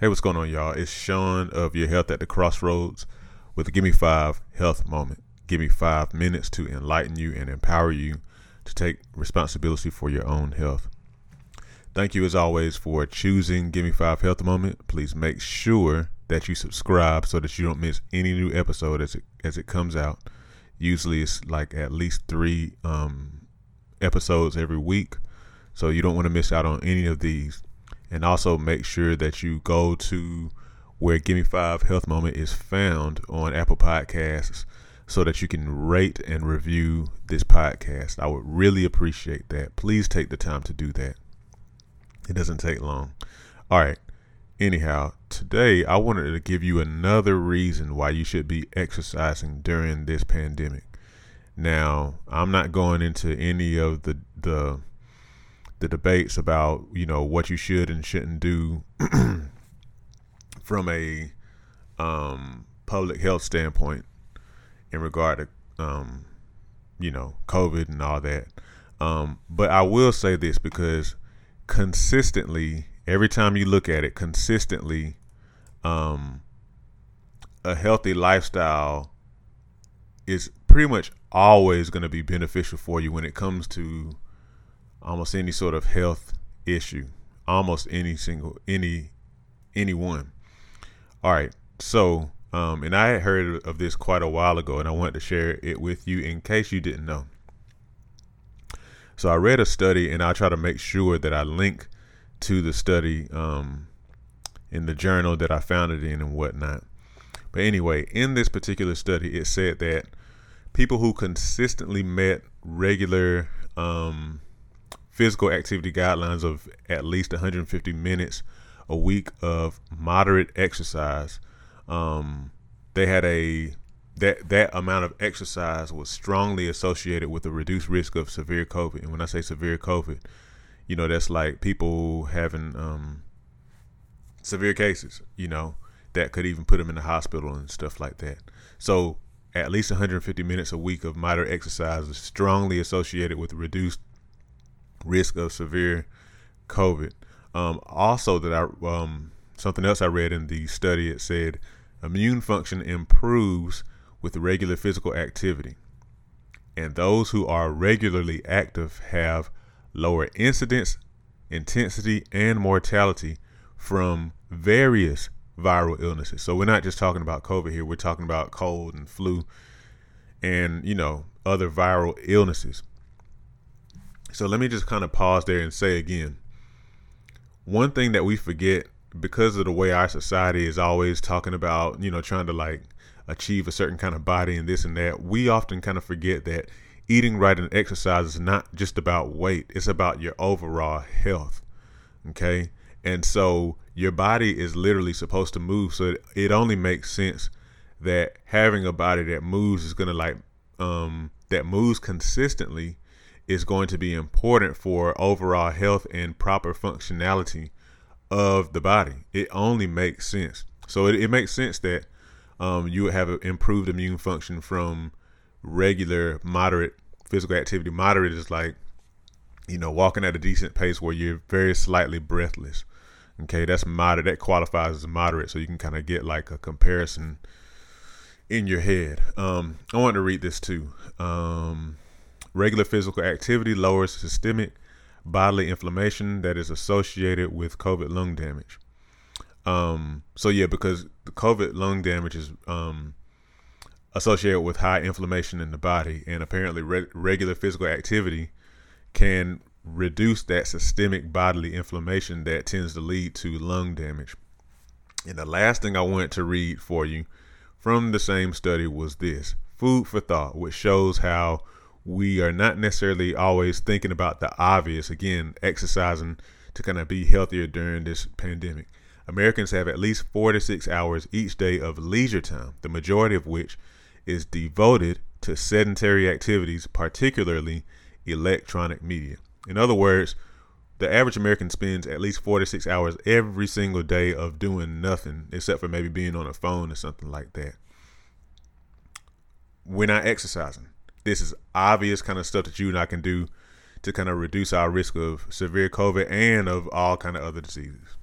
Hey, what's going on, y'all? It's Sean of Your Health at the Crossroads with Give Me Five Health Moment. Give me five minutes to enlighten you and empower you to take responsibility for your own health. Thank you, as always, for choosing Give Me Five Health Moment. Please make sure that you subscribe so that you don't miss any new episode as it as it comes out. Usually, it's like at least three um, episodes every week, so you don't want to miss out on any of these and also make sure that you go to where Give Me Five Health Moment is found on Apple Podcasts so that you can rate and review this podcast. I would really appreciate that. Please take the time to do that. It doesn't take long. All right. Anyhow, today I wanted to give you another reason why you should be exercising during this pandemic. Now, I'm not going into any of the the the debates about you know what you should and shouldn't do from a um, public health standpoint in regard to um, you know COVID and all that. Um, but I will say this because consistently, every time you look at it, consistently, um, a healthy lifestyle is pretty much always going to be beneficial for you when it comes to almost any sort of health issue, almost any single any anyone. All right, so um, and I had heard of this quite a while ago, and I wanted to share it with you in case you didn't know. So I read a study, and I'll try to make sure that I link to the study um, in the journal that I found it in and whatnot. But anyway, in this particular study, it said that people who consistently met regular um, physical activity guidelines of at least 150 minutes a week of moderate exercise. Um, they had a that that amount of exercise was strongly associated with a reduced risk of severe COVID. And when I say severe COVID, you know that's like people having um, severe cases. You know that could even put them in the hospital and stuff like that. So at least 150 minutes a week of moderate exercise is strongly associated with reduced risk of severe COVID. Um, also, that I um, something else I read in the study it said immune function improves with regular physical activity, and those who are regularly active have lower incidence, intensity, and mortality from various viral illnesses. So we're not just talking about COVID here; we're talking about cold and flu, and you know other viral illnesses. So let me just kind of pause there and say again one thing that we forget because of the way our society is always talking about, you know, trying to like achieve a certain kind of body and this and that, we often kind of forget that eating right and exercise is not just about weight, it's about your overall health. Okay? And so your body is literally supposed to move. So it, it only makes sense that having a body that moves is going to like, um, that moves consistently is going to be important for overall health and proper functionality of the body. It only makes sense. So it, it makes sense that um, you would have improved immune function from regular, moderate physical activity. Moderate is like, you know, walking at a decent pace where you're very slightly breathless. Okay, that's moderate. That qualifies as moderate, so you can kind of get like a comparison in your head. Um, I want to read this too. Um, Regular physical activity lowers systemic bodily inflammation that is associated with COVID lung damage. Um, so yeah, because the COVID lung damage is um, associated with high inflammation in the body, and apparently re- regular physical activity can reduce that systemic bodily inflammation that tends to lead to lung damage. And the last thing I wanted to read for you from the same study was this food for thought, which shows how we are not necessarily always thinking about the obvious. Again, exercising to kind of be healthier during this pandemic. Americans have at least four to six hours each day of leisure time, the majority of which is devoted to sedentary activities, particularly electronic media. In other words, the average American spends at least four to six hours every single day of doing nothing except for maybe being on a phone or something like that. We're not exercising this is obvious kind of stuff that you and I can do to kind of reduce our risk of severe COVID and of all kind of other diseases.